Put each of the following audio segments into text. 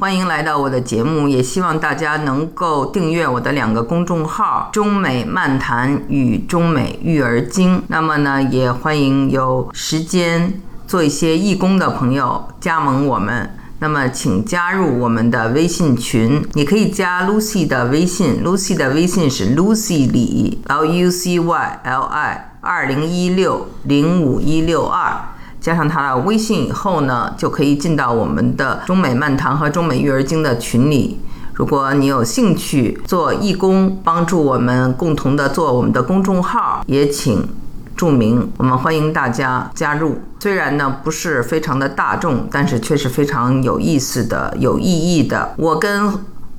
欢迎来到我的节目，也希望大家能够订阅我的两个公众号“中美漫谈”与“中美育儿经”。那么呢，也欢迎有时间做一些义工的朋友加盟我们。那么，请加入我们的微信群，你可以加 Lucy 的微信，Lucy 的微信是 Lucy 李 L U C Y L I 二零一六零五一六二，加上他的微信以后呢，就可以进到我们的中美漫谈和中美育儿经的群里。如果你有兴趣做义工，帮助我们共同的做我们的公众号，也请。注明，我们欢迎大家加入。虽然呢不是非常的大众，但是却是非常有意思的、有意义的。我跟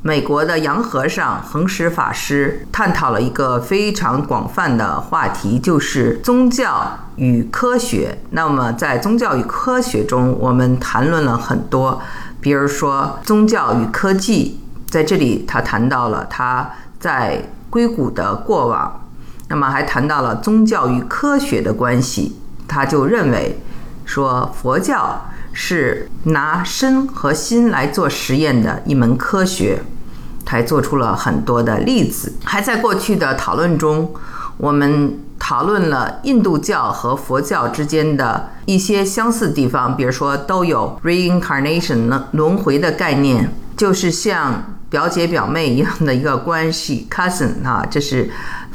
美国的洋和尚恒石法师探讨了一个非常广泛的话题，就是宗教与科学。那么在宗教与科学中，我们谈论了很多，比如说宗教与科技。在这里，他谈到了他在硅谷的过往。那么还谈到了宗教与科学的关系，他就认为说佛教是拿身和心来做实验的一门科学，还做出了很多的例子。还在过去的讨论中，我们讨论了印度教和佛教之间的一些相似地方，比如说都有 reincarnation 轮回的概念，就是像表姐表妹一样的一个关系，cousin 啊，这是。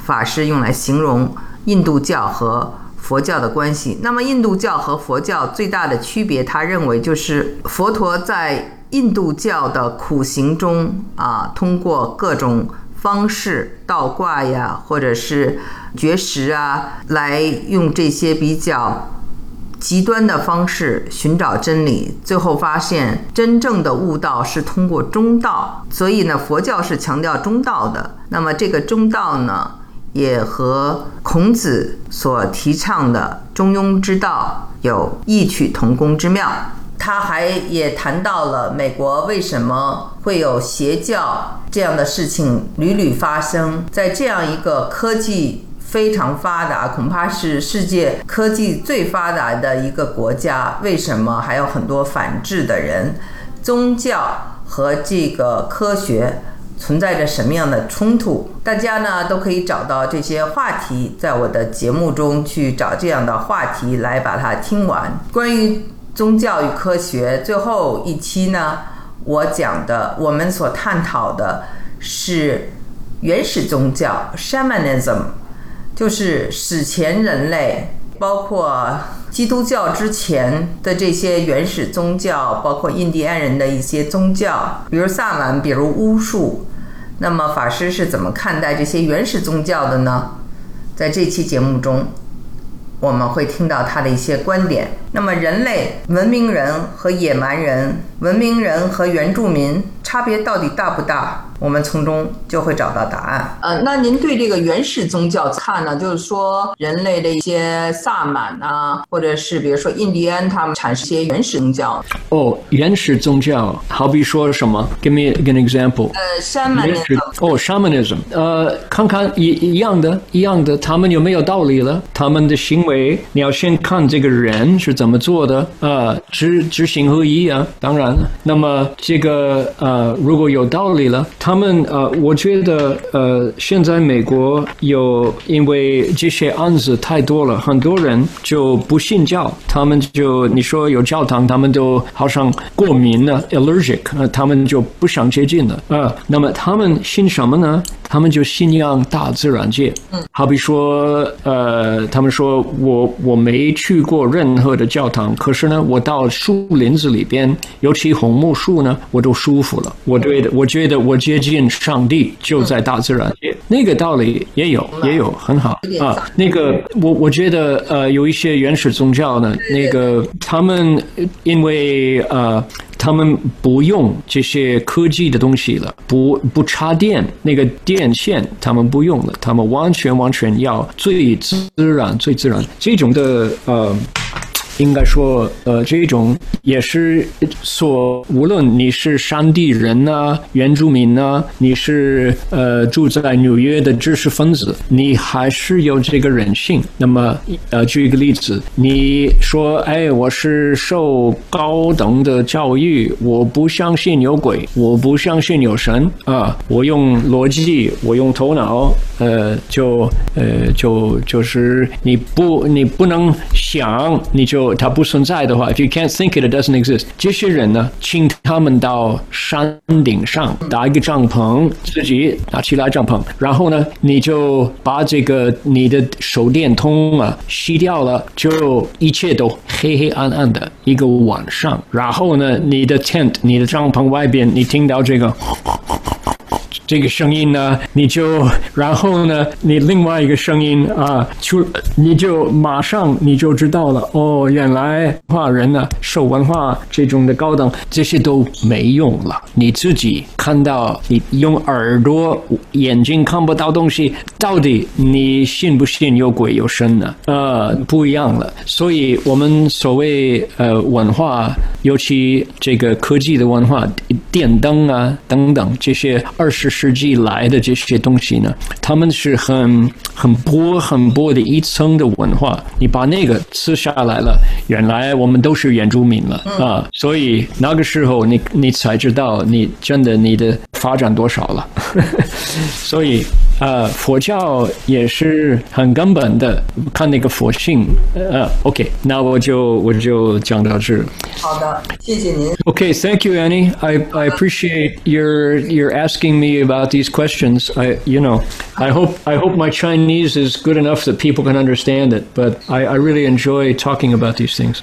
法师用来形容印度教和佛教的关系。那么，印度教和佛教最大的区别，他认为就是佛陀在印度教的苦行中啊，通过各种方式倒挂呀，或者是绝食啊，来用这些比较极端的方式寻找真理。最后发现，真正的悟道是通过中道。所以呢，佛教是强调中道的。那么，这个中道呢？也和孔子所提倡的中庸之道有异曲同工之妙。他还也谈到了美国为什么会有邪教这样的事情屡屡发生在这样一个科技非常发达，恐怕是世界科技最发达的一个国家，为什么还有很多反智的人？宗教和这个科学。存在着什么样的冲突？大家呢都可以找到这些话题，在我的节目中去找这样的话题来把它听完。关于宗教与科学，最后一期呢，我讲的我们所探讨的是原始宗教 （Shamanism），就是史前人类，包括基督教之前的这些原始宗教，包括印第安人的一些宗教，比如萨满，比如巫术。那么法师是怎么看待这些原始宗教的呢？在这期节目中，我们会听到他的一些观点。那么，人类文明人和野蛮人，文明人和原住民差别到底大不大？我们从中就会找到答案。呃，那您对这个原始宗教看呢？就是说，人类的一些萨满啊，或者是比如说印第安，他们产生一些原始宗教。哦，原始宗教，好比说什么？Give me an example。呃，shamanism。哦，shamanism。呃，看看一一样的，一样的，他们有没有道理了？他们的行为，你要先看这个人是怎么做的。呃，知知行合一啊，当然。那么这个呃，如果有道理了。他们呃，我觉得呃，现在美国有因为这些案子太多了，很多人就不信教，他们就你说有教堂，他们都好像过敏了，allergic，呃，他们就不想接近了啊。那么他们信什么呢？他们就信仰大自然界，嗯，好比说，呃，他们说我我没去过任何的教堂，可是呢，我到树林子里边，尤其红木树呢，我都舒服了。我对的，我觉得我接近上帝就在大自然。界，那个道理也有，也有很好。啊。那个我我觉得，呃，有一些原始宗教呢，那个他们因为呃。他们不用这些科技的东西了，不不插电，那个电线他们不用了，他们完全完全要最自然、最自然。这种的呃应该说，呃，这种也是说，无论你是山地人呐、原住民呐，你是呃住在纽约的知识分子，你还是有这个人性。那么，呃，举一个例子，你说，哎，我是受高等的教育，我不相信有鬼，我不相信有神啊，我用逻辑，我用头脑，呃，就呃就就是你不你不能想，你就它不存在的话，if you can't think it, doesn't exist。这些人呢，请他们到山顶上搭一个帐篷，自己拿起来帐篷，然后呢，你就把这个你的手电筒啊熄掉了，就一切都黑黑暗暗的一个晚上。然后呢，你的 tent，你的帐篷外边，你听到这个。这个声音呢，你就然后呢，你另外一个声音啊，就你就马上你就知道了哦，原来华人呢受文化这种的高等，这些都没用了。你自己看到，你用耳朵、眼睛看不到东西，到底你信不信有鬼有神呢？呃，不一样了。所以我们所谓呃文化，尤其这个科技的文化，电灯啊等等这些二十。世纪来的这些东西呢，他们是很很薄很薄的一层的文化，你把那个吃下来了，原来我们都是原住民了啊，所以那个时候你你才知道你真的你的发展多少了，所以呃佛教也是很根本的，看那个佛性呃 OK，那我就我就讲到这。好的，谢谢您。OK，Thank you Annie. I I appreciate your your asking me. about these questions. I, you know, I hope I hope my Chinese is good enough that people can understand it. But I, I really enjoy talking about these things.